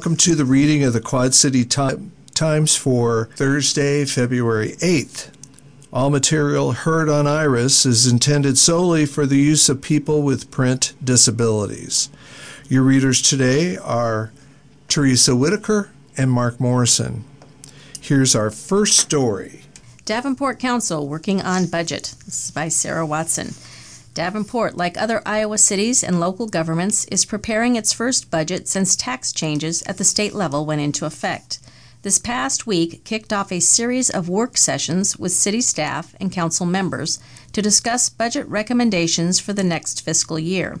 Welcome to the reading of the Quad City Times for Thursday, February 8th. All material heard on Iris is intended solely for the use of people with print disabilities. Your readers today are Teresa Whitaker and Mark Morrison. Here's our first story. Davenport Council working on budget. This is by Sarah Watson. Davenport, like other Iowa cities and local governments, is preparing its first budget since tax changes at the state level went into effect. This past week kicked off a series of work sessions with city staff and council members to discuss budget recommendations for the next fiscal year.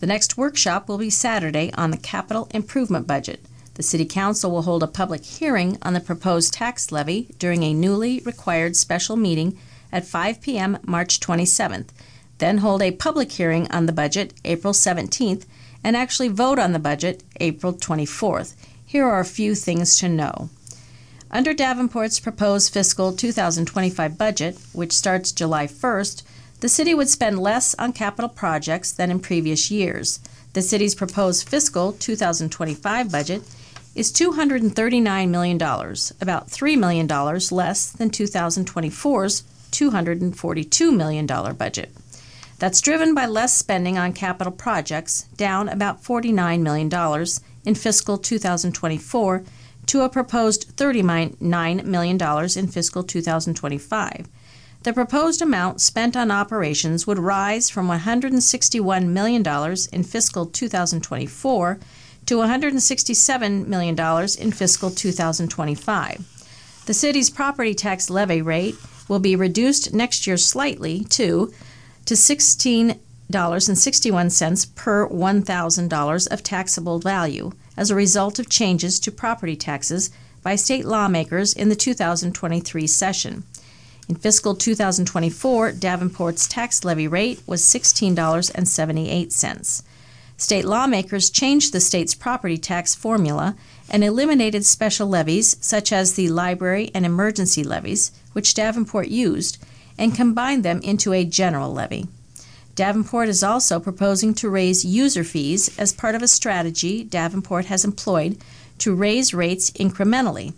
The next workshop will be Saturday on the capital improvement budget. The City Council will hold a public hearing on the proposed tax levy during a newly required special meeting at 5 p.m. March 27th then hold a public hearing on the budget April 17th, and actually vote on the budget April 24th. Here are a few things to know. Under Davenport's proposed fiscal 2025 budget, which starts July 1st, the city would spend less on capital projects than in previous years. The city's proposed fiscal 2025 budget is $239 million, about $3 million less than 2024's $242 million budget. That's driven by less spending on capital projects, down about $49 million in fiscal 2024 to a proposed $39 million in fiscal 2025. The proposed amount spent on operations would rise from $161 million in fiscal 2024 to $167 million in fiscal 2025. The city's property tax levy rate will be reduced next year slightly to to $16.61 per $1,000 of taxable value as a result of changes to property taxes by state lawmakers in the 2023 session. In fiscal 2024, Davenport's tax levy rate was $16.78. State lawmakers changed the state's property tax formula and eliminated special levies such as the library and emergency levies, which Davenport used, and combine them into a general levy. Davenport is also proposing to raise user fees as part of a strategy Davenport has employed to raise rates incrementally.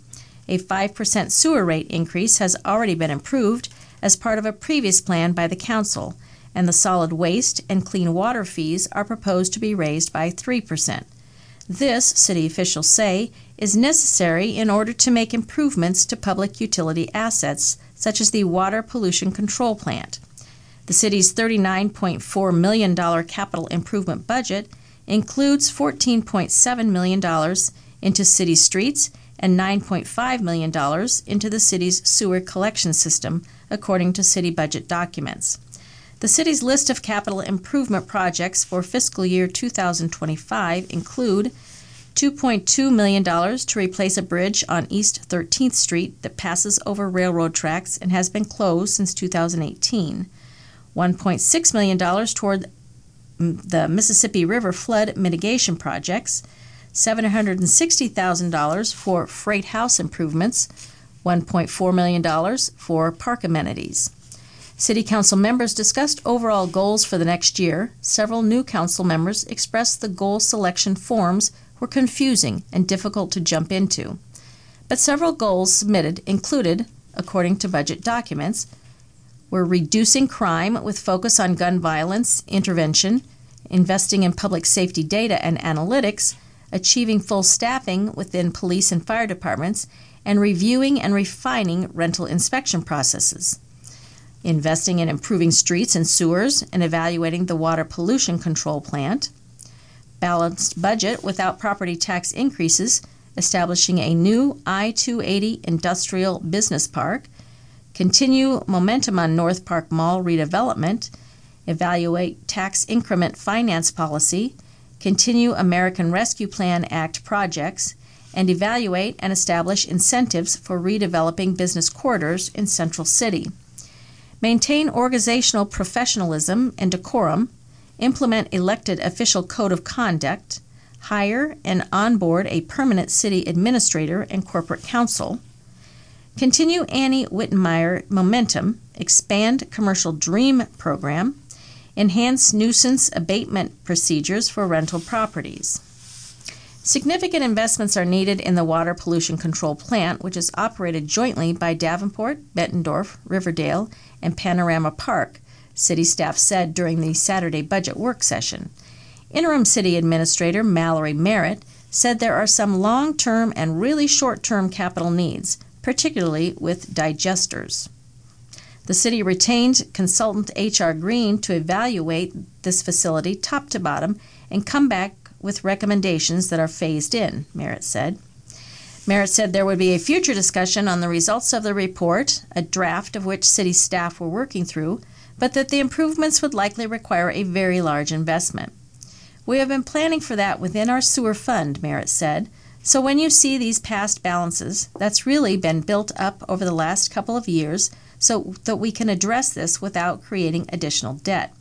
A 5% sewer rate increase has already been approved as part of a previous plan by the Council, and the solid waste and clean water fees are proposed to be raised by 3%. This, city officials say, is necessary in order to make improvements to public utility assets such as the Water Pollution Control Plant. The city's $39.4 million capital improvement budget includes $14.7 million into city streets and $9.5 million into the city's sewer collection system, according to city budget documents. The city's list of capital improvement projects for fiscal year 2025 include $2.2 million to replace a bridge on East 13th Street that passes over railroad tracks and has been closed since 2018. $1.6 million toward the Mississippi River flood mitigation projects, $760,000 for freight house improvements, $1.4 million for park amenities. City Council members discussed overall goals for the next year. Several new council members expressed the goal selection forms were confusing and difficult to jump into. But several goals submitted included, according to budget documents, were reducing crime with focus on gun violence intervention, investing in public safety data and analytics, achieving full staffing within police and fire departments, and reviewing and refining rental inspection processes. Investing in improving streets and sewers and evaluating the water pollution control plant, balanced budget without property tax increases, establishing a new I 280 industrial business park, continue momentum on North Park Mall redevelopment, evaluate tax increment finance policy, continue American Rescue Plan Act projects, and evaluate and establish incentives for redeveloping business corridors in Central City. Maintain organizational professionalism and decorum implement elected official code of conduct, hire and onboard a permanent city administrator and corporate counsel, continue Annie Wittenmyer momentum, expand commercial dream program, enhance nuisance abatement procedures for rental properties. Significant investments are needed in the water pollution control plant, which is operated jointly by Davenport, Bettendorf, Riverdale, and Panorama Park, city staff said during the Saturday budget work session. Interim City Administrator Mallory Merritt said there are some long term and really short term capital needs, particularly with digesters. The city retained consultant H.R. Green to evaluate this facility top to bottom and come back with recommendations that are phased in, Merritt said. Merritt said there would be a future discussion on the results of the report, a draft of which city staff were working through, but that the improvements would likely require a very large investment. We have been planning for that within our sewer fund, Merritt said. So when you see these past balances, that's really been built up over the last couple of years so that we can address this without creating additional debt.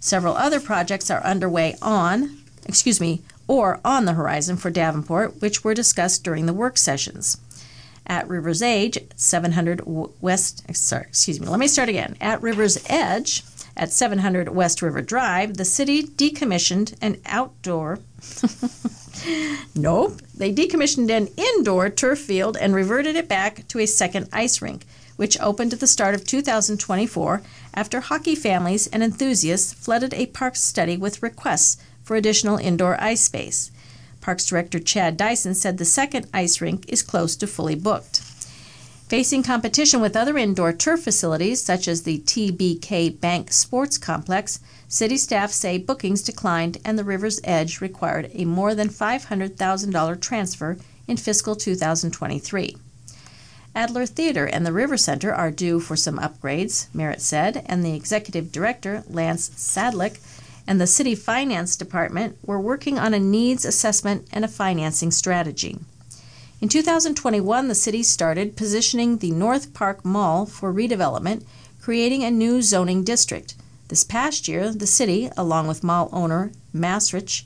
Several other projects are underway on excuse me, or on the horizon for Davenport, which were discussed during the work sessions. At River's Edge, 700 West, sorry, excuse me, let me start again. At River's Edge, at 700 West River Drive, the city decommissioned an outdoor, nope, they decommissioned an indoor turf field and reverted it back to a second ice rink, which opened at the start of 2024 after hockey families and enthusiasts flooded a park study with requests for additional indoor ice space. Parks Director Chad Dyson said the second ice rink is close to fully booked. Facing competition with other indoor turf facilities, such as the TBK Bank Sports Complex, city staff say bookings declined and the river's edge required a more than $500,000 transfer in fiscal 2023. Adler Theater and the River Center are due for some upgrades, Merritt said, and the executive director, Lance Sadlick, and the City Finance Department were working on a needs assessment and a financing strategy. In 2021, the city started positioning the North Park Mall for redevelopment, creating a new zoning district. This past year, the city, along with mall owner Macerich,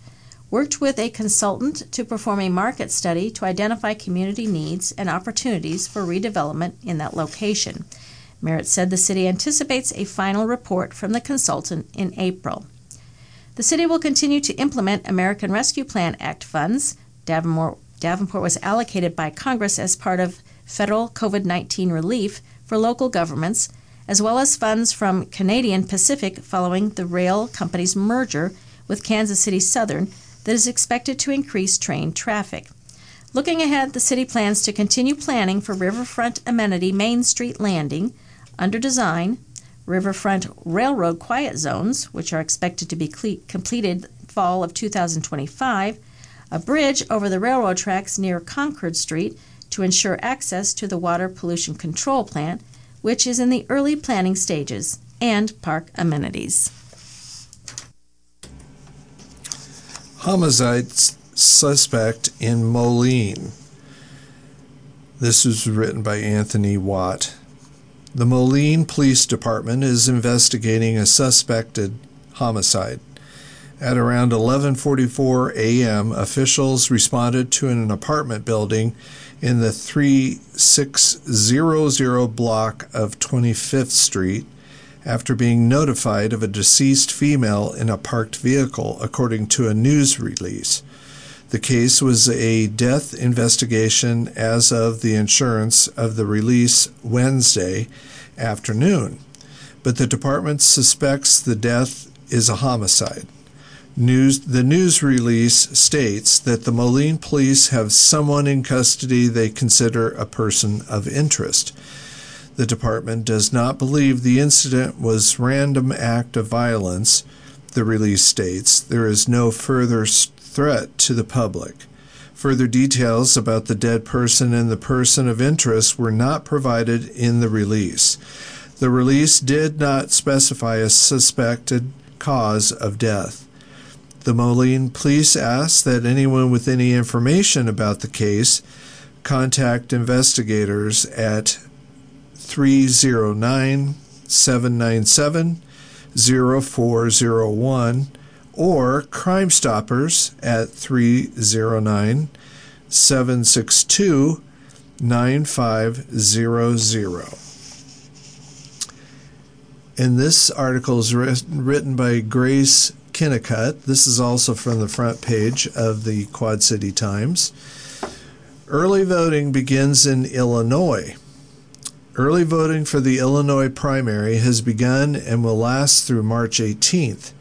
worked with a consultant to perform a market study to identify community needs and opportunities for redevelopment in that location. Merritt said the city anticipates a final report from the consultant in April. The city will continue to implement American Rescue Plan Act funds. Davenport, Davenport was allocated by Congress as part of federal COVID 19 relief for local governments, as well as funds from Canadian Pacific following the rail company's merger with Kansas City Southern that is expected to increase train traffic. Looking ahead, the city plans to continue planning for riverfront amenity Main Street Landing under design riverfront railroad quiet zones, which are expected to be cle- completed fall of 2025, a bridge over the railroad tracks near Concord Street to ensure access to the water pollution control plant, which is in the early planning stages, and park amenities. Homicide suspect in Moline. This was written by Anthony Watt. The Moline Police Department is investigating a suspected homicide. At around 11:44 a.m., officials responded to an apartment building in the 3600 block of 25th Street after being notified of a deceased female in a parked vehicle, according to a news release. The case was a death investigation as of the insurance of the release Wednesday afternoon, but the department suspects the death is a homicide. News, the news release states that the Moline police have someone in custody they consider a person of interest. The department does not believe the incident was random act of violence. The release states there is no further threat to the public. Further details about the dead person and the person of interest were not provided in the release. The release did not specify a suspected cause of death. The Moline police ask that anyone with any information about the case contact investigators at 309 797 0401 or Crime Stoppers at 309 762 9500. And this article is written by Grace Kinnicut. This is also from the front page of the Quad City Times. Early voting begins in Illinois. Early voting for the Illinois primary has begun and will last through March 18th.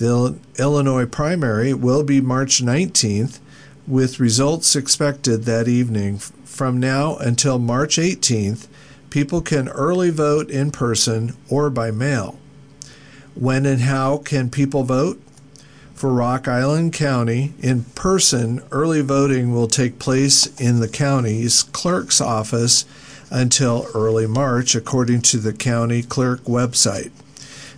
The Illinois primary will be March 19th, with results expected that evening. From now until March 18th, people can early vote in person or by mail. When and how can people vote? For Rock Island County, in person, early voting will take place in the county's clerk's office until early March, according to the county clerk website.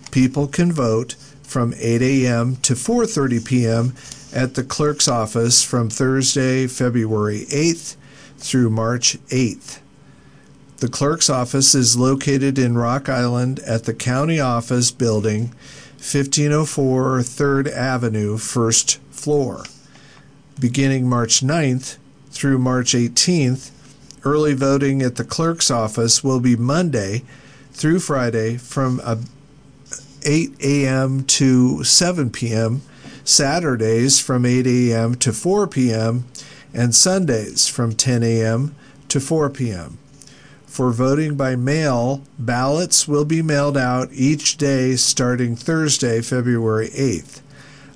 People can vote from 8 a.m. to 4:30 p.m. at the clerk's office from Thursday, February 8th through March 8th. The clerk's office is located in Rock Island at the county office building, 1504 3rd Avenue, first floor. Beginning March 9th through March 18th, early voting at the clerk's office will be Monday through Friday from 8 a.m. to 7 p.m., Saturdays from 8 a.m. to 4 p.m., and Sundays from 10 a.m. to 4 p.m. For voting by mail, ballots will be mailed out each day starting Thursday, February 8th.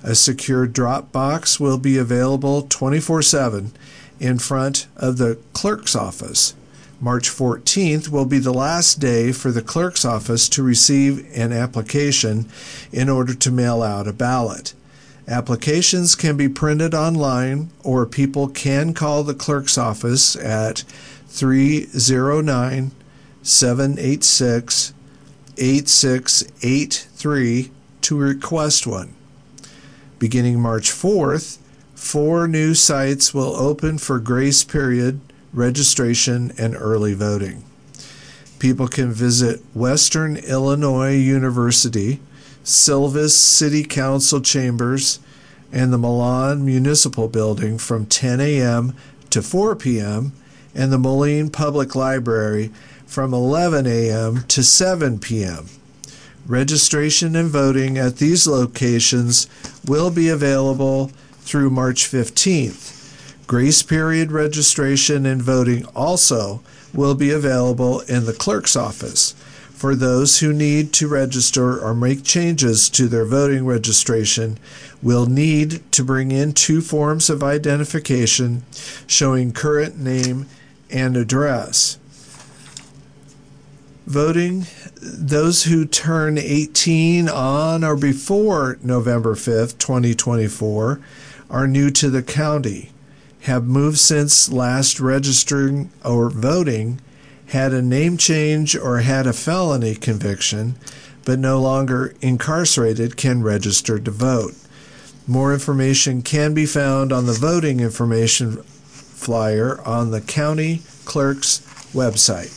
A secure drop box will be available 24 7 in front of the clerk's office. March 14th will be the last day for the clerk's office to receive an application in order to mail out a ballot. Applications can be printed online or people can call the clerk's office at 309 786 8683 to request one. Beginning March 4th, four new sites will open for grace period registration and early voting. People can visit Western Illinois University, Silvis City Council chambers, and the Milan Municipal Building from 10 a.m. to 4 p.m and the Moline Public Library from 11 a.m. to 7 p.m. Registration and voting at these locations will be available through March 15th. Grace period registration and voting also will be available in the clerk's office. For those who need to register or make changes to their voting registration, will need to bring in two forms of identification showing current name and address. Voting, those who turn 18 on or before November 5th, 2024, are new to the county, have moved since last registering or voting, had a name change or had a felony conviction, but no longer incarcerated can register to vote. More information can be found on the voting information flyer on the county clerk's website.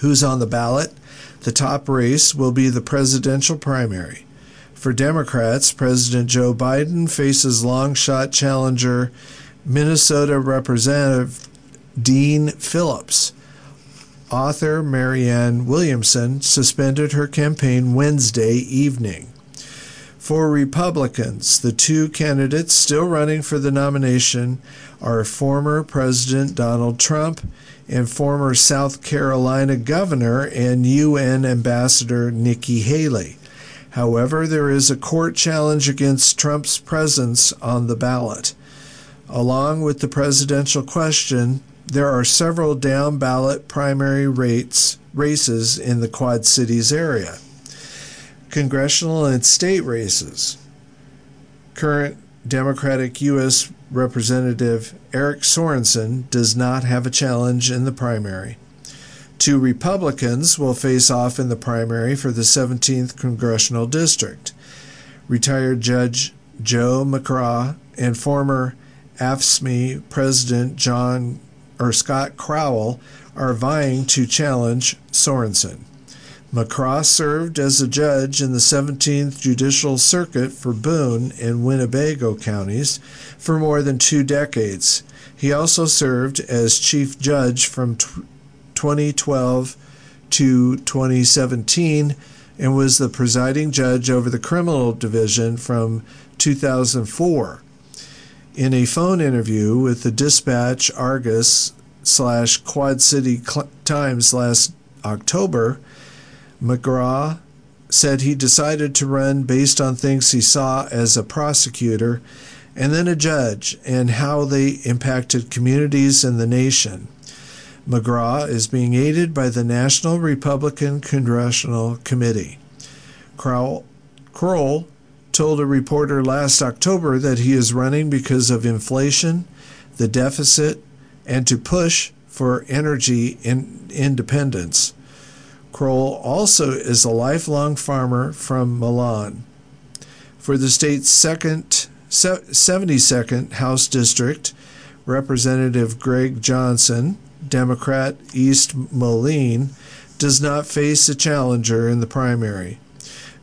Who's on the ballot? The top race will be the presidential primary. For Democrats, President Joe Biden faces long shot challenger Minnesota Representative Dean Phillips. Author Marianne Williamson suspended her campaign Wednesday evening. For Republicans, the two candidates still running for the nomination are former President Donald Trump and former South Carolina Governor and UN Ambassador Nikki Haley. However, there is a court challenge against Trump's presence on the ballot. Along with the presidential question, there are several down ballot primary rates, races in the Quad Cities area congressional and state races. Current Democratic U.S. Representative Eric Sorensen does not have a challenge in the primary. Two Republicans will face off in the primary for the 17th Congressional District. Retired Judge Joe McGraw and former AFSCME President John or Scott Crowl are vying to challenge Sorensen. McGraw served as a judge in the 17th Judicial Circuit for Boone and Winnebago counties for more than two decades. He also served as chief judge from 2012 to 2017 and was the presiding judge over the criminal division from 2004. In a phone interview with the Dispatch Argus slash Quad City Times last October, McGraw said he decided to run based on things he saw as a prosecutor and then a judge and how they impacted communities and the nation. McGraw is being aided by the National Republican Congressional Committee. Crowl told a reporter last October that he is running because of inflation, the deficit, and to push for energy in independence. Crowl also is a lifelong farmer from Milan. For the state's second 72nd House District, Representative Greg Johnson, Democrat East Moline, does not face a challenger in the primary.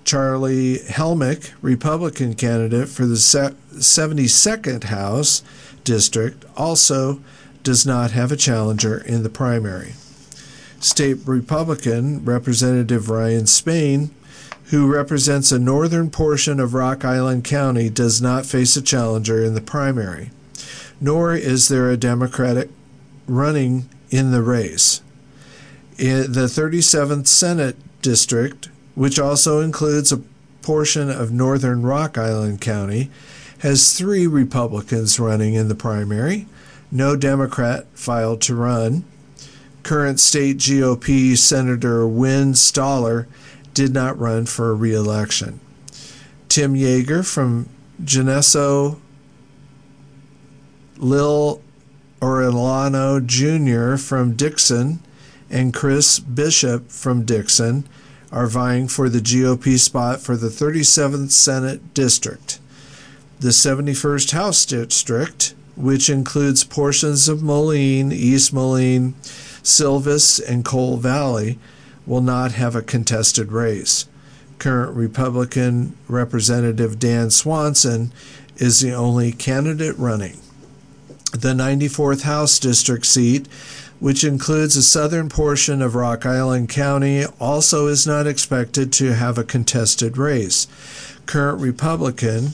Charlie Helmick, Republican candidate for the 72nd House District, also does not have a challenger in the primary. State Republican Representative Ryan Spain, who represents a northern portion of Rock Island County, does not face a challenger in the primary, nor is there a Democratic running in the race. In the 37th Senate District, which also includes a portion of northern Rock Island County, has three Republicans running in the primary. No Democrat filed to run current state GOP Senator Win Stoller did not run for re-election. Tim Yeager from Geneseo, Li Arellano Jr. from Dixon, and Chris Bishop from Dixon are vying for the GOP spot for the 37th Senate District. The 71st House District, which includes portions of Moline, East Moline, Silvis, and Coal Valley will not have a contested race. Current Republican Representative Dan Swanson is the only candidate running. The 94th House District seat, which includes a southern portion of Rock Island County, also is not expected to have a contested race. Current Republican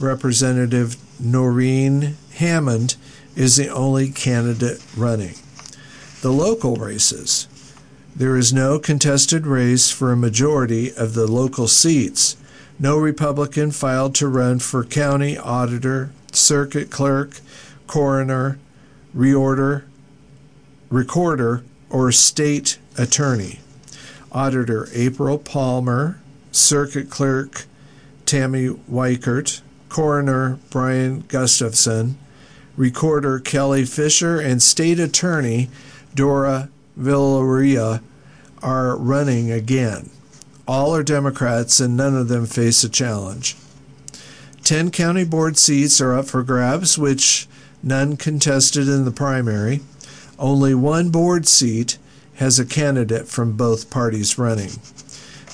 Representative Norine Hammond is the only candidate running the local races. There is no contested race for a majority of the local seats. No Republican filed to run for county auditor, circuit clerk, coroner, reorder, recorder, or state attorney. Auditor April Palmer, circuit clerk Tammy Weikert, coroner Brian Gustafson, recorder Kelly Fisher, and state attorney Dora Villarreal are running again. All are Democrats, and none of them face a challenge. Ten county board seats are up for grabs, which none contested in the primary. Only one board seat has a candidate from both parties running.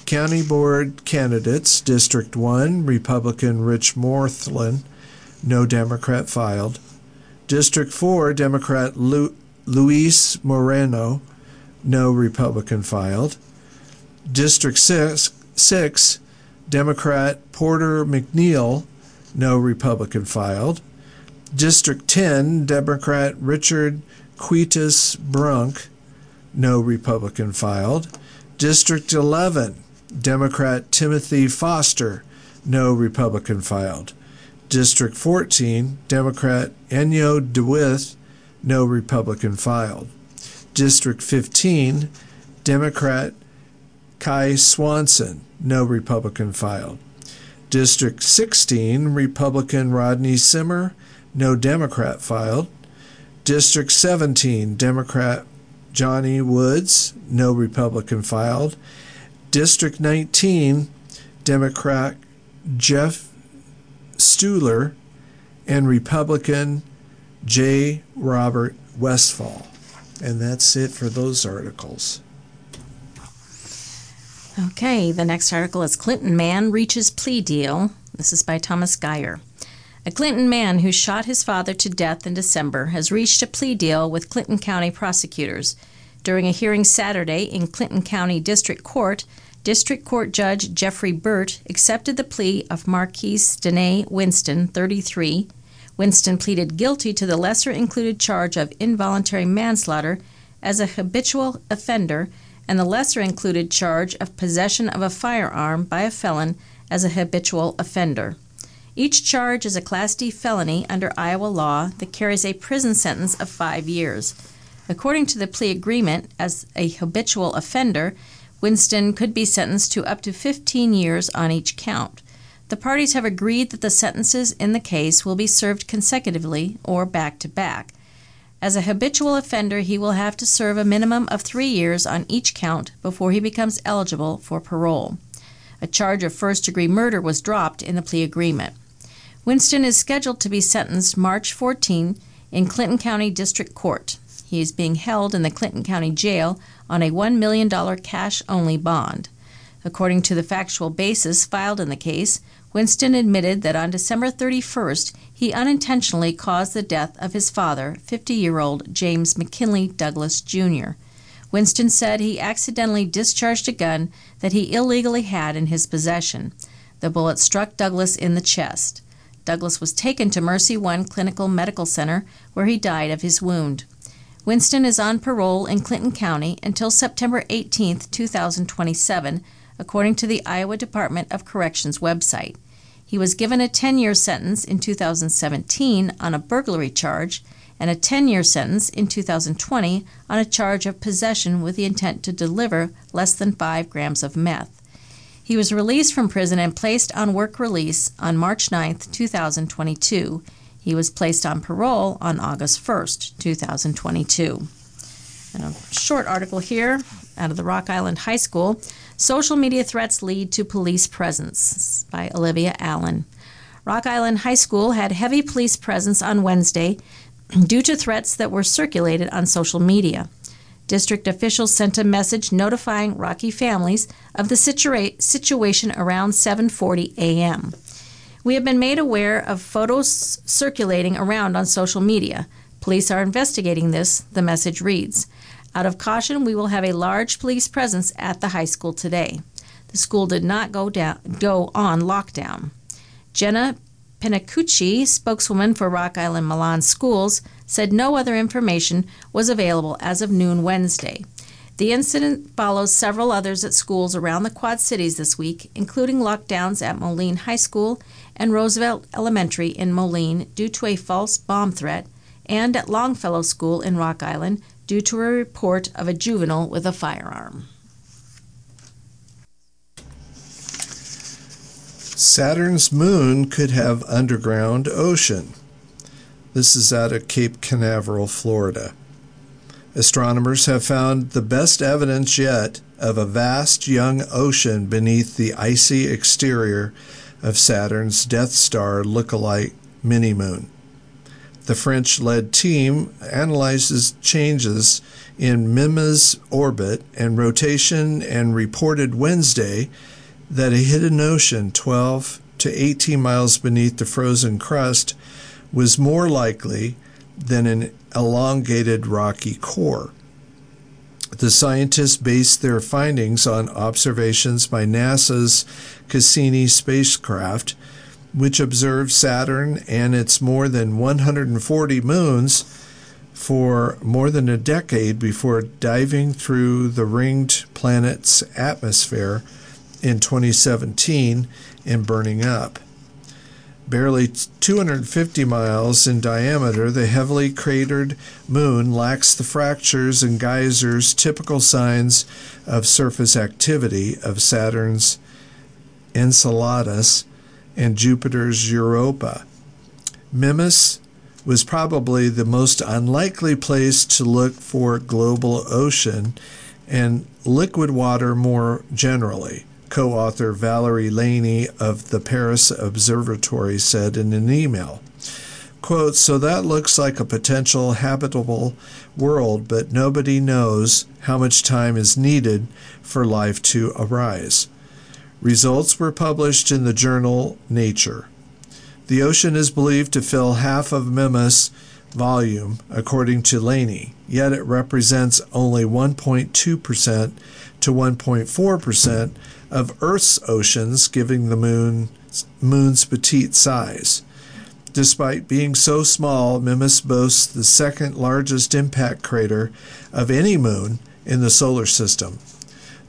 County Board candidates District 1, Republican Rich Morthland, no Democrat filed. District 4, Democrat Lou Luis Moreno, no Republican filed. District 6, six Democrat Porter McNeil, no Republican filed. District 10, Democrat Richard Quietus Brunk, no Republican filed. District 11, Democrat Timothy Foster, no Republican filed. District 14, Democrat Enyo DeWitt, no Republican filed. District 15, Democrat Kai Swanson, no Republican filed. District 16, Republican Rodney Simmer, no Democrat filed. District 17, Democrat Johnny Woods, no Republican filed. District 19, Democrat Jeff Stuhler, and Republican J. Robert Westfall. And that's it for those articles. Okay, the next article is Clinton Man Reaches Plea Deal. This is by Thomas Geyer. A Clinton man who shot his father to death in December has reached a plea deal with Clinton County prosecutors. During a hearing Saturday in Clinton County District Court, District Court Judge Jeffrey Burt accepted the plea of Marquise Danae Winston, 33. Winston pleaded guilty to the lesser included charge of involuntary manslaughter as a habitual offender and the lesser included charge of possession of a firearm by a felon as a habitual offender. Each charge is a Class D felony under Iowa law that carries a prison sentence of five years. According to the plea agreement, as a habitual offender, Winston could be sentenced to up to 15 years on each count. The parties have agreed that the sentences in the case will be served consecutively or back to back. As a habitual offender, he will have to serve a minimum of three years on each count before he becomes eligible for parole. A charge of first degree murder was dropped in the plea agreement. Winston is scheduled to be sentenced March 14 in Clinton County District Court. He is being held in the Clinton County Jail on a $1 million cash only bond. According to the factual basis filed in the case, Winston admitted that on December 31st, he unintentionally caused the death of his father, 50 year old James McKinley Douglas, Jr. Winston said he accidentally discharged a gun that he illegally had in his possession. The bullet struck Douglas in the chest. Douglas was taken to Mercy One Clinton Medical Center, where he died of his wound. Winston is on parole in Clinton County until September 18, 2027, according to the Iowa Department of Corrections website. He was given a 10 year sentence in 2017 on a burglary charge and a 10 year sentence in 2020 on a charge of possession with the intent to deliver less than 5 grams of meth. He was released from prison and placed on work release on March 9, 2022. He was placed on parole on August 1st, 2022. And a short article here out of the Rock Island High School Social Media Threats Lead to Police Presence by Olivia Allen. Rock Island High School had heavy police presence on Wednesday due to threats that were circulated on social media. District officials sent a message notifying Rocky families of the situa- situation around 7:40 a.m. We have been made aware of photos circulating around on social media. Police are investigating this, the message reads. Out of caution, we will have a large police presence at the high school today. The school did not go down go on lockdown. Jenna Pinacucci, spokeswoman for Rock Island Milan Schools, said no other information was available as of noon Wednesday. The incident follows several others at schools around the Quad Cities this week, including lockdowns at Moline High School and Roosevelt Elementary in Moline due to a false bomb threat, and at Longfellow School in Rock Island due to a report of a juvenile with a firearm. Saturn's moon could have underground ocean. This is out of Cape Canaveral, Florida. Astronomers have found the best evidence yet of a vast young ocean beneath the icy exterior of Saturn's Death Star look-alike mini moon. The French led team analyzes changes in Mimas' orbit and rotation and reported Wednesday that a hidden ocean 12 to 18 miles beneath the frozen crust was more likely than an elongated rocky core. The scientists based their findings on observations by NASA's Cassini spacecraft, which observed Saturn and its more than 140 moons for more than a decade before diving through the ringed planet's atmosphere in 2017 and burning up. Barely 250 miles in diameter, the heavily cratered moon lacks the fractures and geysers typical signs of surface activity of Saturn's Enceladus and Jupiter's Europa. Mimas was probably the most unlikely place to look for global ocean and liquid water more generally co author Valéry Lainey of the Paris Observatory said in an email. Quote, so that looks like a potential habitable world, but nobody knows how much time is needed for life to arise. Results were published in the journal Nature. The ocean is believed to fill half of Mimas, volume, according to Lainey, yet it represents only 1.2% to 1.4% of Earth's oceans, giving the moon, moon's petite size. Despite being so small, Mimas boasts the second largest impact crater of any moon in the solar system.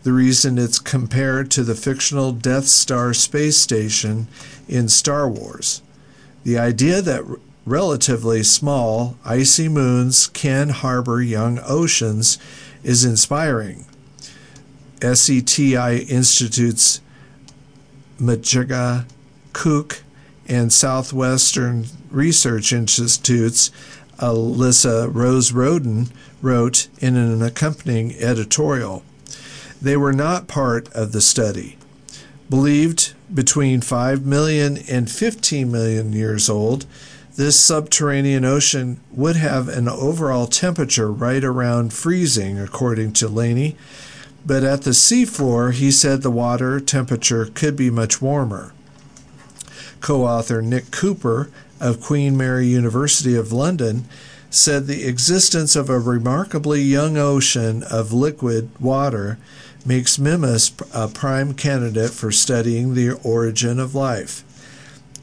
The reason it's compared to the fictional Death Star space station in Star Wars. The idea that relatively small, icy moons can harbor young oceans is inspiring. SETI Institute's Matija, Cook, and Southwestern Research Institute's Alyssa Rose Rhoden wrote in an accompanying editorial. They were not part of the study. Believed between 5 million and 15 million years old, this subterranean ocean would have an overall temperature right around freezing, according to Lainey, but at the seafloor, he said the water temperature could be much warmer. Co author Nick Cooper of Queen Mary University of London said the existence of a remarkably young ocean of liquid water makes Mimas a prime candidate for studying the origin of life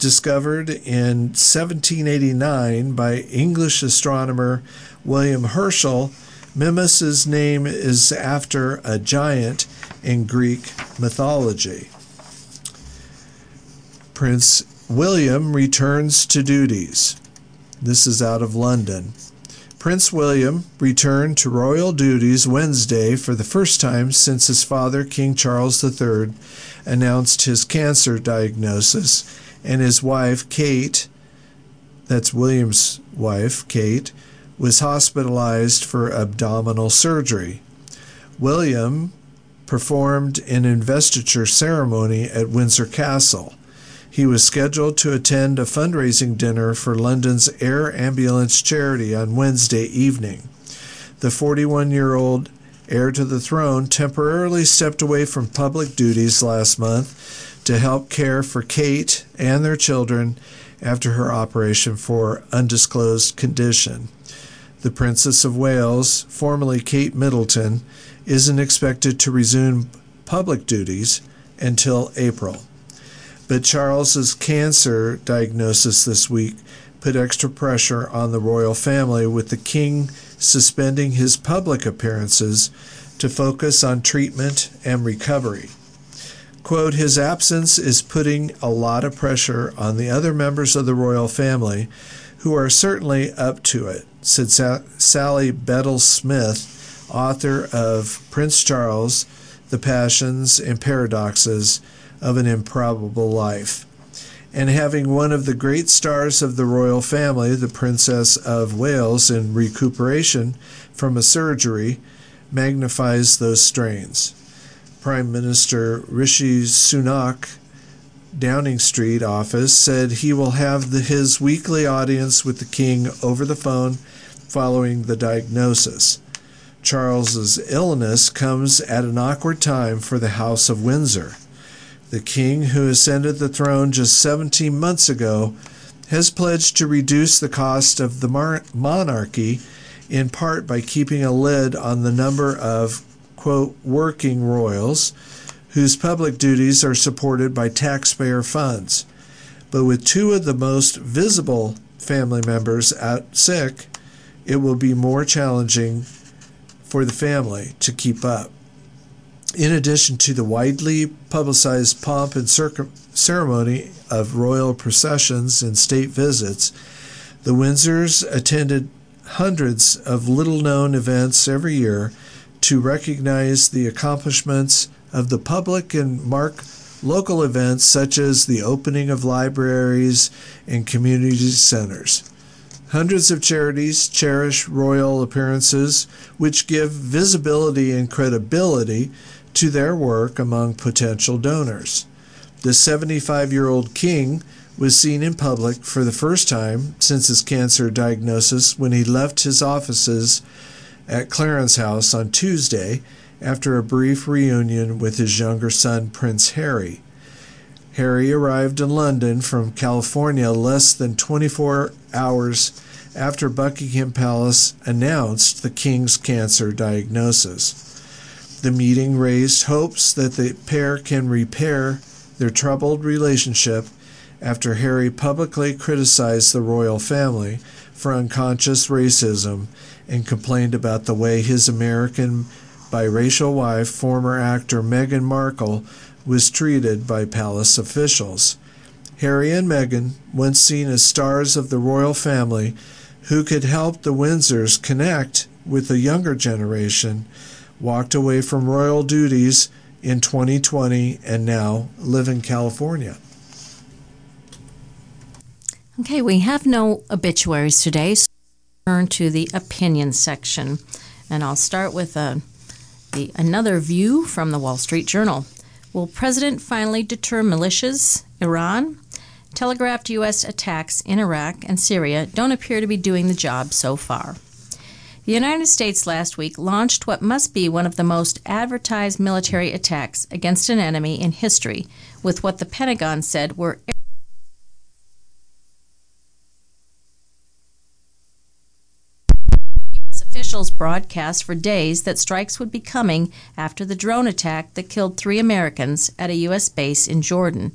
discovered in 1789 by English astronomer William Herschel, Mimas's name is after a giant in Greek mythology. Prince William returns to duties. This is out of London. Prince William returned to royal duties Wednesday for the first time since his father, King Charles III, announced his cancer diagnosis and his wife, Kate, that's William's wife, Kate, was hospitalized for abdominal surgery. William performed an investiture ceremony at Windsor Castle. He was scheduled to attend a fundraising dinner for London's Air Ambulance charity on Wednesday evening. The 41 year old heir to the throne temporarily stepped away from public duties last month to help care for Kate and their children after her operation for undisclosed condition. The Princess of Wales, formerly Kate Middleton, isn't expected to resume public duties until April. But Charles's cancer diagnosis this week put extra pressure on the royal family with the king suspending his public appearances to focus on treatment and recovery. Quote, his absence is putting a lot of pressure on the other members of the royal family who are certainly up to it, said Sa- Sally Bedell Smith, author of Prince Charles, The Passions and Paradoxes of an Improbable Life. And having one of the great stars of the royal family, the Princess of Wales, in recuperation from a surgery, magnifies those strains. Prime Minister Rishi Sunak Downing Street office said he will have the, his weekly audience with the king over the phone following the diagnosis. Charles's illness comes at an awkward time for the House of Windsor. The king, who ascended the throne just 17 months ago, has pledged to reduce the cost of the mar- monarchy in part by keeping a lid on the number of quote, working royals whose public duties are supported by taxpayer funds. But with two of the most visible family members out sick, it will be more challenging for the family to keep up. In addition to the widely publicized pomp and ceremony of royal processions and state visits, the Windsors attended hundreds of little known events every year to recognize the accomplishments of the public and mark local events such as the opening of libraries and community centers. Hundreds of charities cherish royal appearances, which give visibility and credibility to their work among potential donors. The 75 year old king was seen in public for the first time since his cancer diagnosis when he left his offices at Clarence House on Tuesday after a brief reunion with his younger son, Prince Harry. Harry arrived in London from California less than 24 hours after Buckingham Palace announced the king's cancer diagnosis. The meeting raised hopes that the pair can repair their troubled relationship after Harry publicly criticized the royal family for unconscious racism and complained about the way his American biracial wife, former actor Meghan Markle, was treated by palace officials. Harry and Meghan, once seen as stars of the royal family who could help the Windsors connect with the younger generation, walked away from royal duties in 2020 and now live in California. Okay, we have no obituaries today, so turn to the opinion section. And I'll start with a, the, another view from the Wall Street Journal. Will President finally deter militias, Iran? Telegraphed U.S. attacks in Iraq and Syria don't appear to be doing the job so far. The United States last week launched what must be one of the most advertised military attacks against an enemy in history, with what the Pentagon said were officials broadcast for days that strikes would be coming after the drone attack that killed three Americans at a U.S. base in Jordan.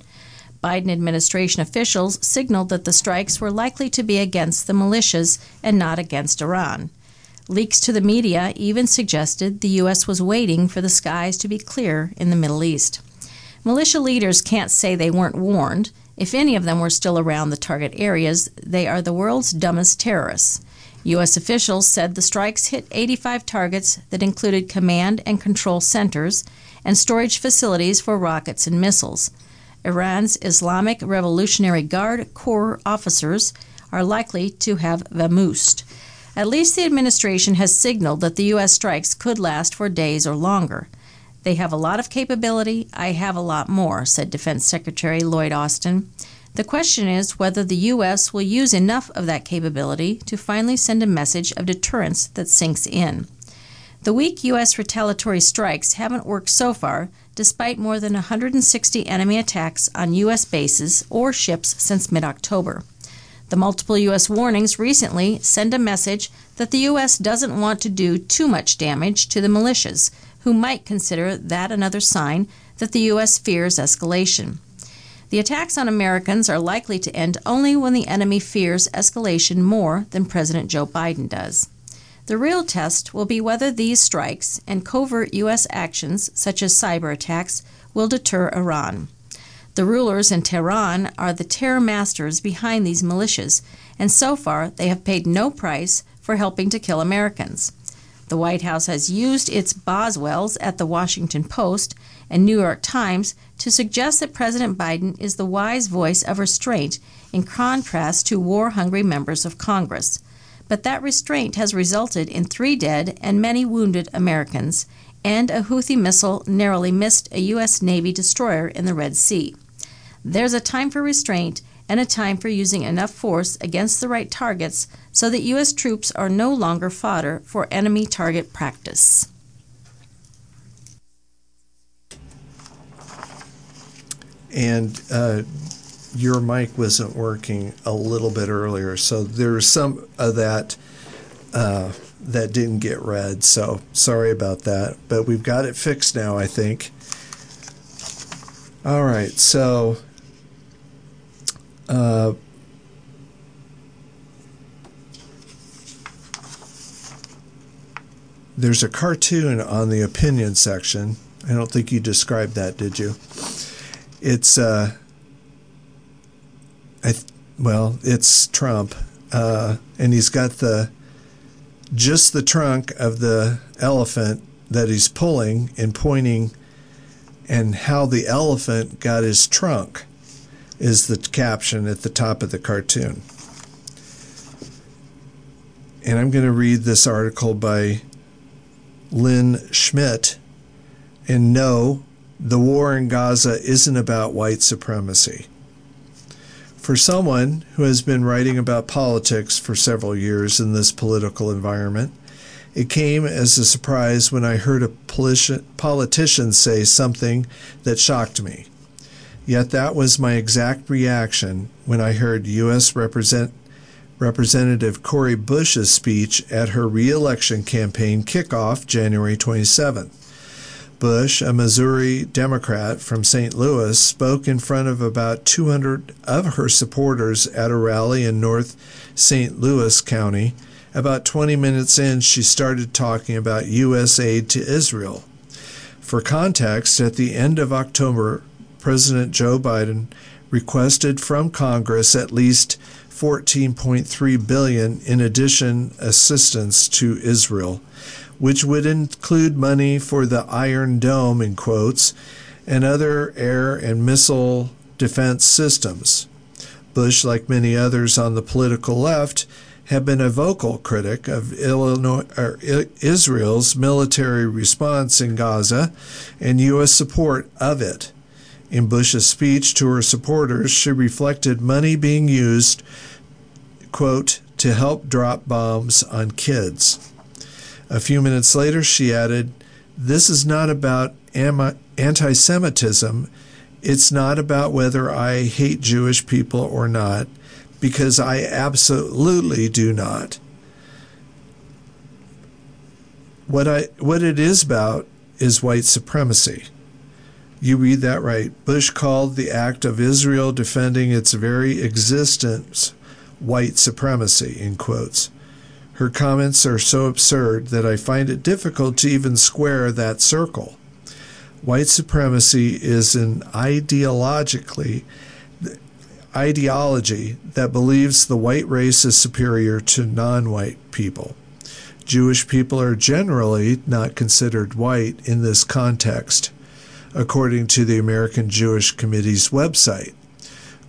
Biden administration officials signaled that the strikes were likely to be against the militias and not against Iran. Leaks to the media even suggested the U.S. was waiting for the skies to be clear in the Middle East. Militia leaders can't say they weren't warned. If any of them were still around the target areas, they are the world's dumbest terrorists. U.S. officials said the strikes hit 85 targets that included command and control centers and storage facilities for rockets and missiles. Iran's Islamic Revolutionary Guard Corps officers are likely to have vamoosed. At least the administration has signaled that the U.S. strikes could last for days or longer. They have a lot of capability. I have a lot more, said Defense Secretary Lloyd Austin. The question is whether the U.S. will use enough of that capability to finally send a message of deterrence that sinks in. The weak U.S. retaliatory strikes haven't worked so far, despite more than 160 enemy attacks on U.S. bases or ships since mid October. The multiple U.S. warnings recently send a message that the U.S. doesn't want to do too much damage to the militias, who might consider that another sign that the U.S. fears escalation. The attacks on Americans are likely to end only when the enemy fears escalation more than President Joe Biden does. The real test will be whether these strikes and covert U.S. actions, such as cyber attacks, will deter Iran. The rulers in Tehran are the terror masters behind these militias, and so far they have paid no price for helping to kill Americans. The White House has used its Boswells at the Washington Post and New York Times to suggest that President Biden is the wise voice of restraint in contrast to war hungry members of Congress. But that restraint has resulted in three dead and many wounded Americans, and a Houthi missile narrowly missed a U.S. Navy destroyer in the Red Sea. There's a time for restraint and a time for using enough force against the right targets so that U.S. troops are no longer fodder for enemy target practice. And uh, your mic wasn't working a little bit earlier, so there's some of that uh, that didn't get read. So sorry about that, but we've got it fixed now, I think. All right, so. Uh, there's a cartoon on the opinion section. I don't think you described that, did you? It's uh, I th- well, it's Trump, uh, and he's got the just the trunk of the elephant that he's pulling and pointing, and how the elephant got his trunk is the caption at the top of the cartoon. And I'm going to read this article by Lynn Schmidt. And no, the war in Gaza isn't about white supremacy. For someone who has been writing about politics for several years in this political environment, it came as a surprise when I heard a politician say something that shocked me. Yet that was my exact reaction when I heard U.S. Represent, Representative Cori Bush's speech at her reelection campaign kickoff January 27th. Bush, a Missouri Democrat from St. Louis, spoke in front of about 200 of her supporters at a rally in North St. Louis County. About 20 minutes in, she started talking about U.S. aid to Israel. For context, at the end of October, President Joe Biden requested from Congress at least 14.3 billion in addition assistance to Israel which would include money for the Iron Dome, in quotes, and other air and missile defense systems. Bush, like many others on the political left, have been a vocal critic of Israel's military response in Gaza and U.S. support of it. In Bush's speech to her supporters, she reflected money being used, quote, to help drop bombs on kids. A few minutes later, she added, This is not about anti Semitism. It's not about whether I hate Jewish people or not, because I absolutely do not. What, I, what it is about is white supremacy. You read that right. Bush called the act of Israel defending its very existence white supremacy, in quotes. Her comments are so absurd that I find it difficult to even square that circle. White supremacy is an ideologically ideology that believes the white race is superior to non-white people. Jewish people are generally not considered white in this context, according to the American Jewish Committee's website.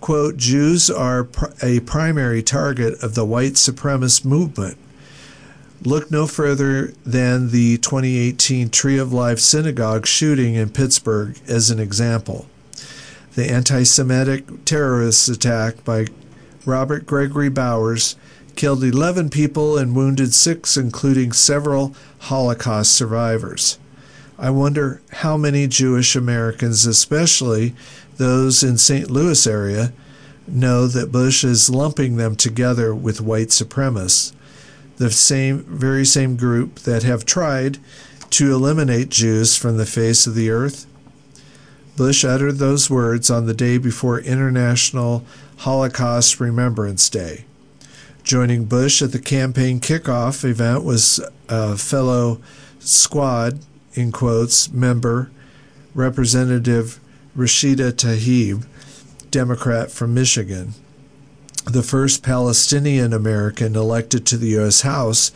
Quote, Jews are a primary target of the white supremacist movement Look no further than the 2018 Tree of Life synagogue shooting in Pittsburgh as an example. The anti Semitic terrorist attack by Robert Gregory Bowers killed 11 people and wounded six, including several Holocaust survivors. I wonder how many Jewish Americans, especially those in St. Louis area, know that Bush is lumping them together with white supremacists the same very same group that have tried to eliminate Jews from the face of the earth. Bush uttered those words on the day before International Holocaust Remembrance Day. Joining Bush at the campaign kickoff event was a fellow squad, in quotes, member, Representative Rashida Tlaib, Democrat from Michigan the first Palestinian American elected to the U.S. House,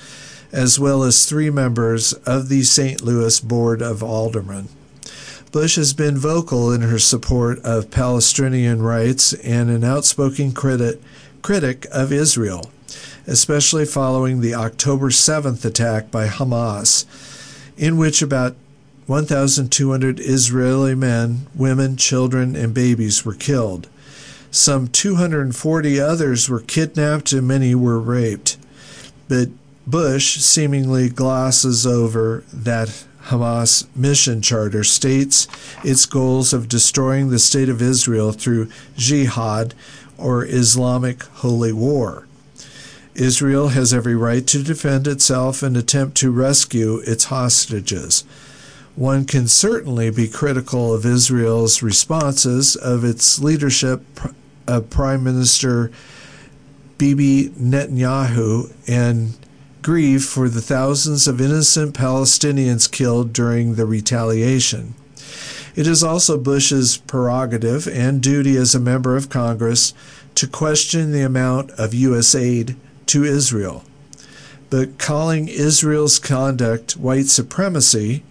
as well as three members of the St. Louis Board of Aldermen. Bush has been vocal in her support of Palestinian rights and an outspoken critic, critic of Israel, especially following the October 7th attack by Hamas, in which about 1,200 Israeli men, women, children, and babies were killed. Some 240 others were kidnapped and many were raped. But Bush seemingly glosses over that Hamas mission charter states its goals of destroying the state of Israel through jihad or Islamic holy war. Israel has every right to defend itself and attempt to rescue its hostages. One can certainly be critical of Israel's responses of its leadership of Prime Minister Bibi Netanyahu and grieve for the thousands of innocent Palestinians killed during the retaliation. It is also Bush's prerogative and duty as a member of Congress to question the amount of U.S. aid to Israel. But calling Israel's conduct white supremacy,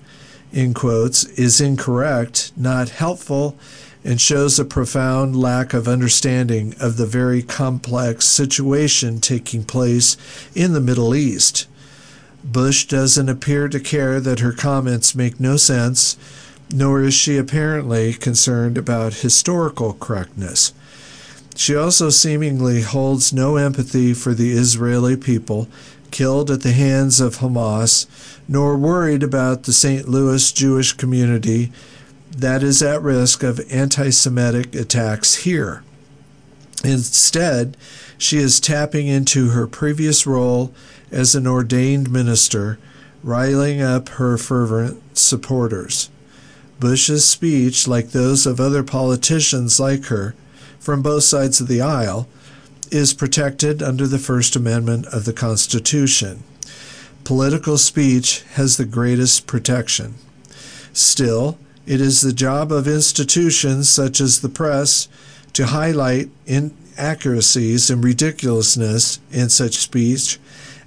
in quotes, is incorrect, not helpful, and shows a profound lack of understanding of the very complex situation taking place in the Middle East. Bush doesn't appear to care that her comments make no sense, nor is she apparently concerned about historical correctness. She also seemingly holds no empathy for the Israeli people killed at the hands of Hamas, nor worried about the St. Louis Jewish community that is at risk of anti Semitic attacks here. Instead, she is tapping into her previous role as an ordained minister, riling up her fervent supporters. Bush's speech, like those of other politicians like her from both sides of the aisle, is protected under the First Amendment of the Constitution. Political speech has the greatest protection. Still, it is the job of institutions such as the press to highlight inaccuracies and ridiculousness in such speech,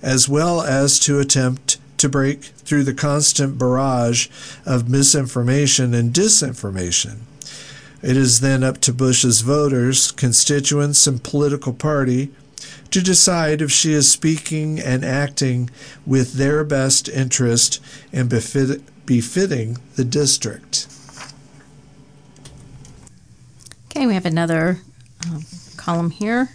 as well as to attempt to break through the constant barrage of misinformation and disinformation. It is then up to Bush's voters, constituents, and political party to decide if she is speaking and acting with their best interest and befit, befitting the district. Okay, we have another uh, column here.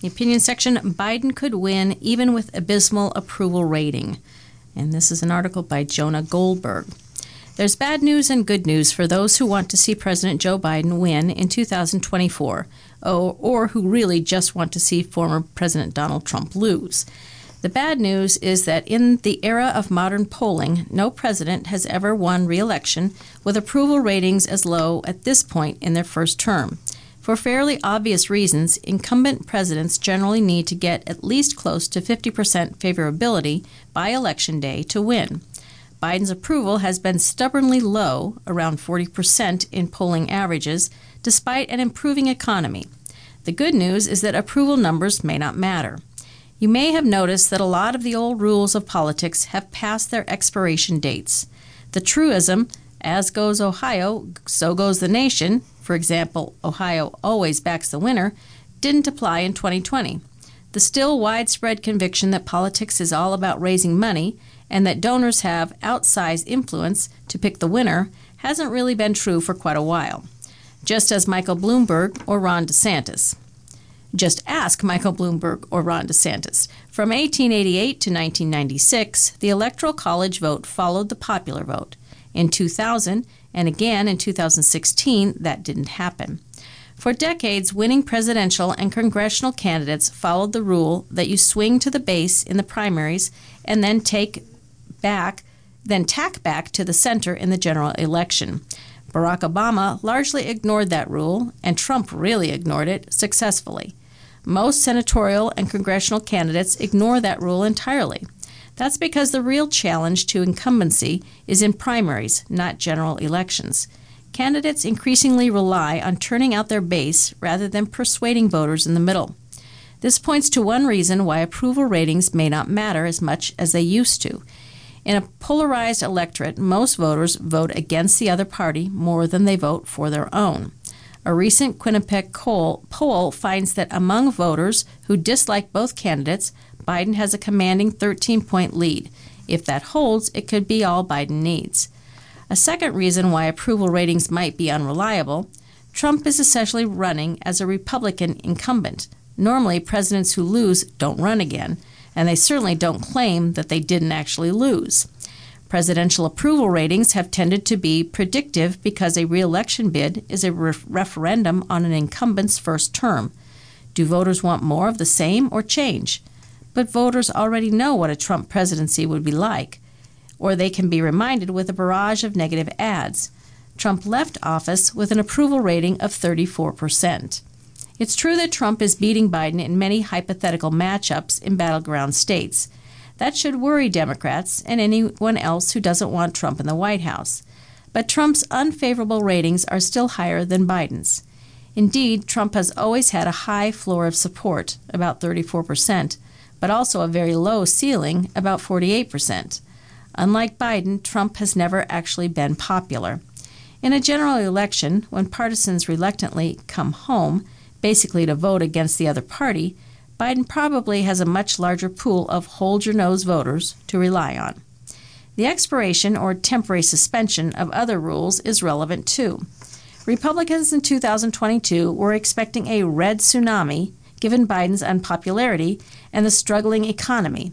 The opinion section Biden could win even with abysmal approval rating. And this is an article by Jonah Goldberg. There's bad news and good news for those who want to see President Joe Biden win in 2024, or, or who really just want to see former President Donald Trump lose. The bad news is that in the era of modern polling, no president has ever won re election with approval ratings as low at this point in their first term. For fairly obvious reasons, incumbent presidents generally need to get at least close to 50% favorability by election day to win. Biden's approval has been stubbornly low, around 40% in polling averages, despite an improving economy. The good news is that approval numbers may not matter. You may have noticed that a lot of the old rules of politics have passed their expiration dates. The truism, as goes Ohio, so goes the nation, for example, Ohio always backs the winner, didn't apply in 2020. The still widespread conviction that politics is all about raising money and that donors have outsized influence to pick the winner hasn't really been true for quite a while, just as Michael Bloomberg or Ron DeSantis. Just ask Michael Bloomberg or Ron DeSantis. From 1888 to 1996, the Electoral College vote followed the popular vote. In 2000 and again in 2016, that didn't happen. For decades, winning presidential and congressional candidates followed the rule that you swing to the base in the primaries and then take back, then tack back to the center in the general election. Barack Obama largely ignored that rule, and Trump really ignored it successfully. Most senatorial and congressional candidates ignore that rule entirely. That's because the real challenge to incumbency is in primaries, not general elections. Candidates increasingly rely on turning out their base rather than persuading voters in the middle. This points to one reason why approval ratings may not matter as much as they used to. In a polarized electorate, most voters vote against the other party more than they vote for their own. A recent Quinnipiac poll finds that among voters who dislike both candidates, Biden has a commanding 13 point lead. If that holds, it could be all Biden needs. A second reason why approval ratings might be unreliable Trump is essentially running as a Republican incumbent. Normally, presidents who lose don't run again and they certainly don't claim that they didn't actually lose. Presidential approval ratings have tended to be predictive because a reelection bid is a re- referendum on an incumbent's first term. Do voters want more of the same or change? But voters already know what a Trump presidency would be like, or they can be reminded with a barrage of negative ads. Trump left office with an approval rating of 34 percent. It's true that Trump is beating Biden in many hypothetical matchups in battleground states. That should worry Democrats and anyone else who doesn't want Trump in the White House. But Trump's unfavorable ratings are still higher than Biden's. Indeed, Trump has always had a high floor of support, about 34%, but also a very low ceiling, about 48%. Unlike Biden, Trump has never actually been popular. In a general election, when partisans reluctantly come home, basically to vote against the other party, Biden probably has a much larger pool of hold your nose voters to rely on. The expiration or temporary suspension of other rules is relevant too. Republicans in 2022 were expecting a red tsunami given Biden's unpopularity and the struggling economy.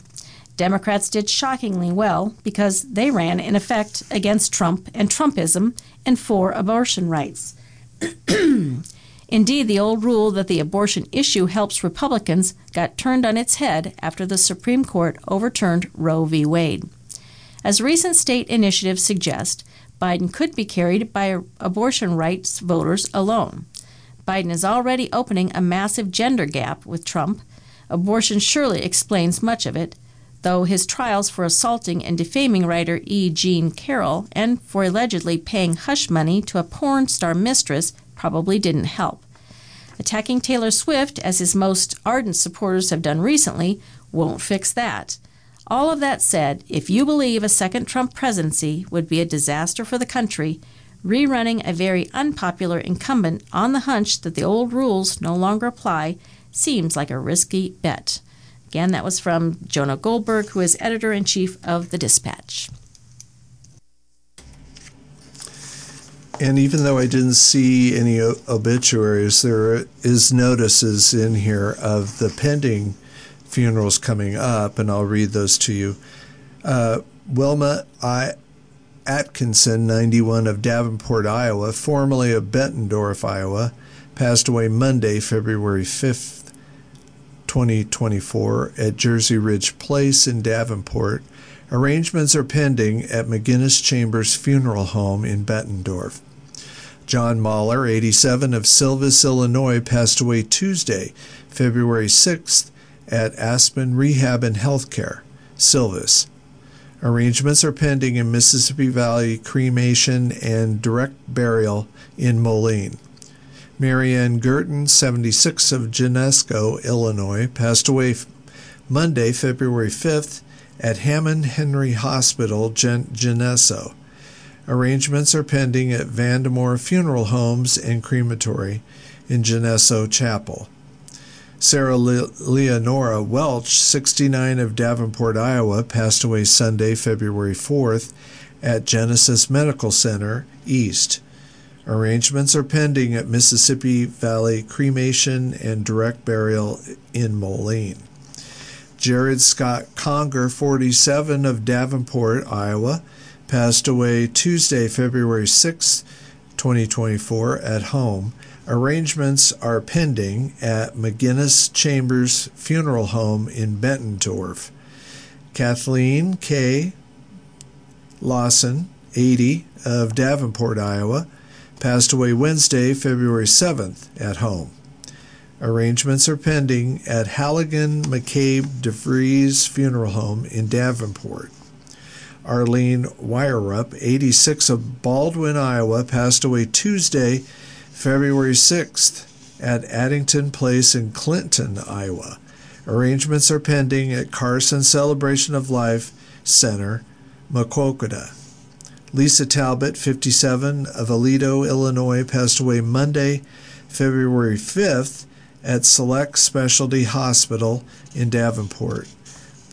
Democrats did shockingly well because they ran, in effect, against Trump and Trumpism and for abortion rights. Indeed, the old rule that the abortion issue helps Republicans got turned on its head after the Supreme Court overturned Roe v. Wade. As recent state initiatives suggest, Biden could be carried by abortion rights voters alone. Biden is already opening a massive gender gap with Trump. Abortion surely explains much of it, though his trials for assaulting and defaming writer E. Jean Carroll and for allegedly paying hush money to a porn star mistress probably didn't help. Attacking Taylor Swift, as his most ardent supporters have done recently, won't fix that. All of that said, if you believe a second Trump presidency would be a disaster for the country, rerunning a very unpopular incumbent on the hunch that the old rules no longer apply seems like a risky bet. Again, that was from Jonah Goldberg, who is editor in chief of The Dispatch. And even though I didn't see any obituaries, there is notices in here of the pending funerals coming up, and I'll read those to you. Uh, Wilma I. Atkinson, 91, of Davenport, Iowa, formerly of Bettendorf, Iowa, passed away Monday, February 5th, 2024, at Jersey Ridge Place in Davenport. Arrangements are pending at McGinnis Chambers Funeral Home in Bettendorf. John Mahler, 87, of Silvis, Illinois, passed away Tuesday, February 6th, at Aspen Rehab and Healthcare, Silvis. Arrangements are pending in Mississippi Valley cremation and direct burial in Moline. Marianne Girton, 76 of Geneseo, Illinois, passed away Monday, February 5th at Hammond Henry Hospital, Gen- Geneseo. Arrangements are pending at Vandemore Funeral Homes and Crematory in Geneseo Chapel. Sarah Le- Leonora Welch, 69 of Davenport, Iowa, passed away Sunday, February 4th at Genesis Medical Center East. Arrangements are pending at Mississippi Valley Cremation and Direct Burial in Moline. Jared Scott Conger, 47 of Davenport, Iowa, passed away Tuesday, February 6, 2024, at home. Arrangements are pending at McGinnis Chambers Funeral Home in Bettendorf. Kathleen K. Lawson, 80, of Davenport, Iowa, passed away Wednesday, February 7th, at home. Arrangements are pending at Halligan McCabe DeVries Funeral Home in Davenport. Arlene Wirerup, 86 of Baldwin, Iowa, passed away Tuesday, February 6th at Addington Place in Clinton, Iowa. Arrangements are pending at Carson Celebration of Life Center, Maquoketa. Lisa Talbot, 57 of Aledo, Illinois, passed away Monday, February 5th at Select Specialty Hospital in Davenport.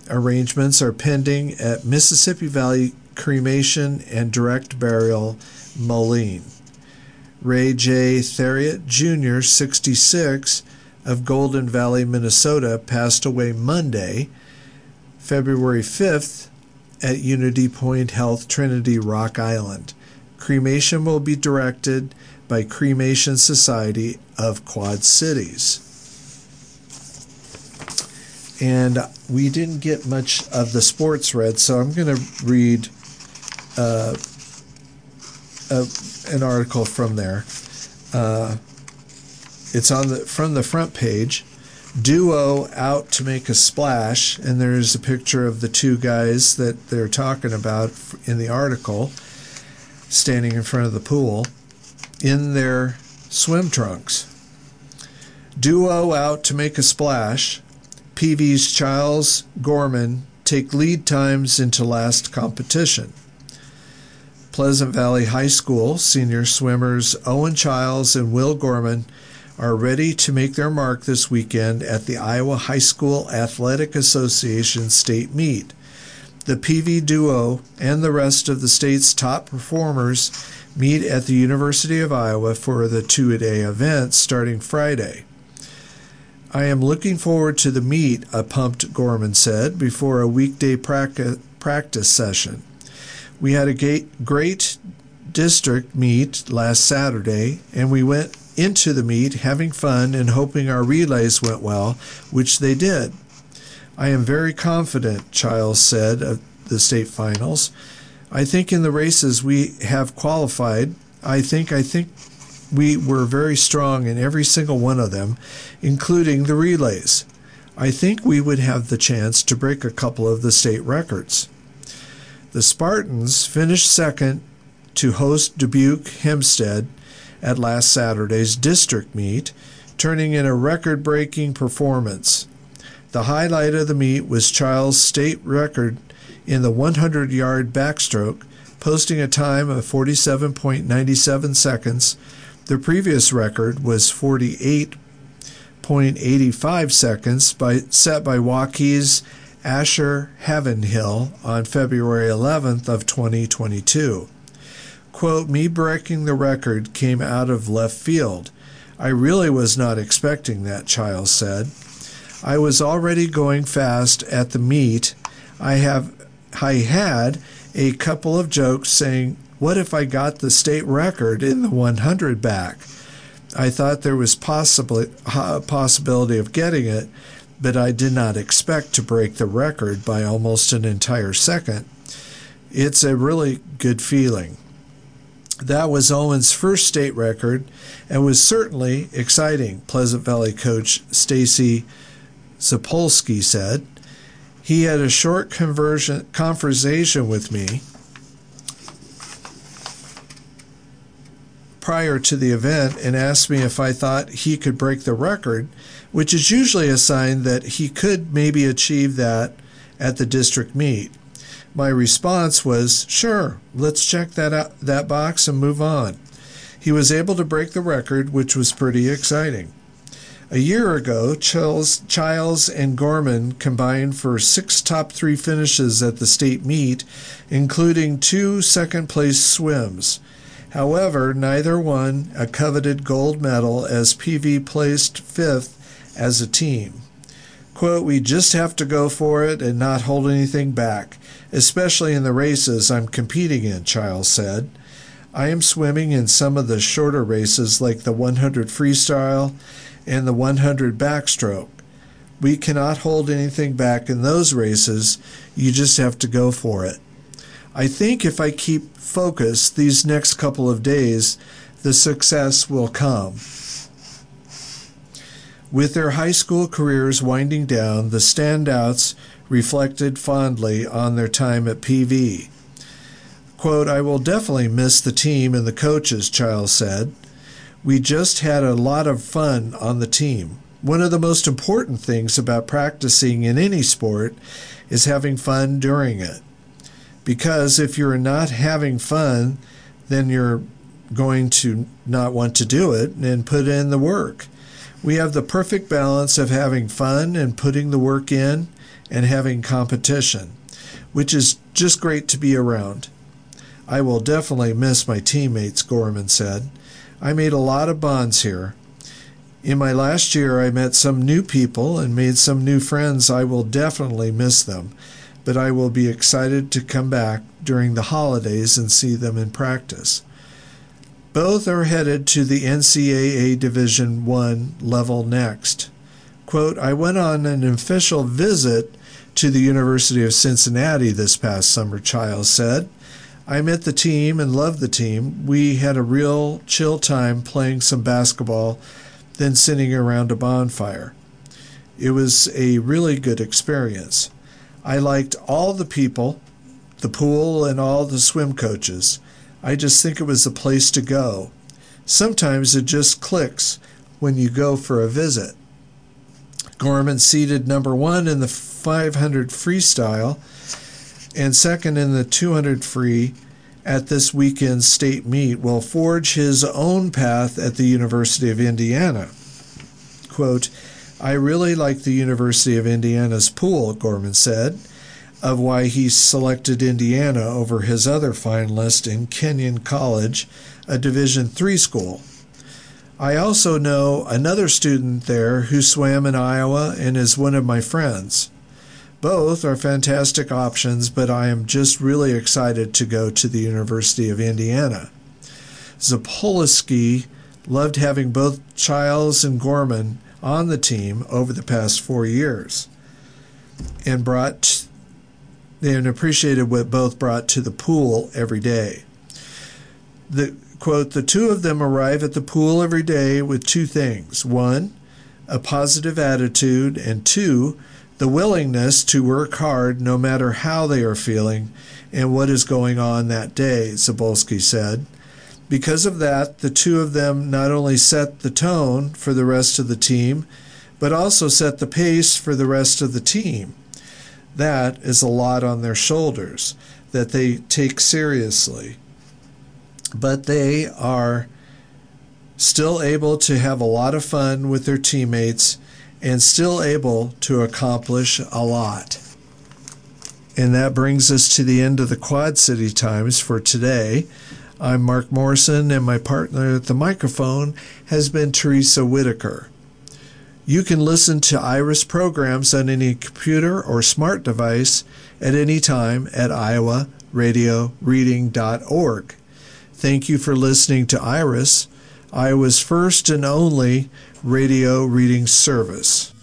Arrangements are pending at Mississippi Valley Cremation and Direct Burial, Moline. Ray J. Theriot Jr., 66, of Golden Valley, Minnesota, passed away Monday, February 5th, at Unity Point Health, Trinity Rock Island. Cremation will be directed by Cremation Society of Quad Cities and we didn't get much of the sports read, so I'm going to read uh, a, an article from there. Uh, it's on the from the front page. Duo out to make a splash, and there's a picture of the two guys that they're talking about in the article, standing in front of the pool, in their swim trunks. Duo out to make a splash PV's Charles Gorman take lead times into last competition. Pleasant Valley High School senior swimmers Owen Childs and Will Gorman are ready to make their mark this weekend at the Iowa High School Athletic Association state meet. The PV duo and the rest of the state's top performers meet at the University of Iowa for the two a day event starting Friday. I am looking forward to the meet, a pumped Gorman said before a weekday practice session. We had a great district meet last Saturday, and we went into the meet having fun and hoping our relays went well, which they did. I am very confident, Childs said of the state finals. I think in the races we have qualified, I think I think we were very strong in every single one of them, including the relays. I think we would have the chance to break a couple of the state records. The Spartans finished second to host Dubuque Hempstead at last Saturday's district meet, turning in a record breaking performance. The highlight of the meet was Child's state record in the 100 yard backstroke, posting a time of 47.97 seconds. The previous record was 48.85 seconds by, set by Waukee's Asher Heavenhill on February 11th of 2022. Quote, me breaking the record came out of left field. I really was not expecting that, Child said. I was already going fast at the meet. I have I had a couple of jokes saying, "What if I got the state record in the 100 back?" I thought there was possibly a possibility of getting it, but I did not expect to break the record by almost an entire second. It's a really good feeling. That was Owen's first state record and was certainly exciting, Pleasant Valley coach Stacy Sapolsky said. He had a short conversation with me prior to the event and asked me if I thought he could break the record, which is usually a sign that he could maybe achieve that at the district meet. My response was, "Sure, let's check that out, that box and move on." He was able to break the record, which was pretty exciting. A year ago, Childs, Childs and Gorman combined for six top three finishes at the state meet, including two second place swims. However, neither won a coveted gold medal as PV placed fifth as a team. Quote, we just have to go for it and not hold anything back, especially in the races I'm competing in, Childs said. I am swimming in some of the shorter races like the 100 freestyle and the 100 backstroke. We cannot hold anything back in those races. You just have to go for it. I think if I keep focused these next couple of days, the success will come. With their high school careers winding down, the standouts reflected fondly on their time at PV. Quote, I will definitely miss the team and the coaches, Childs said. We just had a lot of fun on the team. One of the most important things about practicing in any sport is having fun during it. Because if you're not having fun, then you're going to not want to do it and put in the work. We have the perfect balance of having fun and putting the work in and having competition, which is just great to be around. I will definitely miss my teammates, Gorman said. I made a lot of bonds here. In my last year, I met some new people and made some new friends. I will definitely miss them, but I will be excited to come back during the holidays and see them in practice. Both are headed to the NCAA Division 1 level next. Quote, I went on an official visit to the University of Cincinnati this past summer, Childs said. I met the team and loved the team. We had a real chill time playing some basketball, then sitting around a bonfire. It was a really good experience. I liked all the people, the pool, and all the swim coaches. I just think it was the place to go. Sometimes it just clicks when you go for a visit. Gorman seated number one in the 500 freestyle and second in the 200 free at this weekend's state meet will forge his own path at the University of Indiana. Quote, I really like the University of Indiana's pool, Gorman said, of why he selected Indiana over his other finalist in Kenyon College, a Division III school. I also know another student there who swam in Iowa and is one of my friends. Both are fantastic options, but I am just really excited to go to the University of Indiana. Zapolsky Loved having both Childs and Gorman on the team over the past four years and brought and appreciated what both brought to the pool every day. The quote, the two of them arrive at the pool every day with two things. One, a positive attitude, and two, the willingness to work hard no matter how they are feeling and what is going on that day, Zabolski said. Because of that, the two of them not only set the tone for the rest of the team, but also set the pace for the rest of the team. That is a lot on their shoulders that they take seriously. But they are still able to have a lot of fun with their teammates and still able to accomplish a lot. And that brings us to the end of the Quad City Times for today. I'm Mark Morrison, and my partner at the microphone has been Teresa Whitaker. You can listen to Iris programs on any computer or smart device at any time at iowaradioreading.org. Thank you for listening to Iris, Iowa's first and only radio reading service.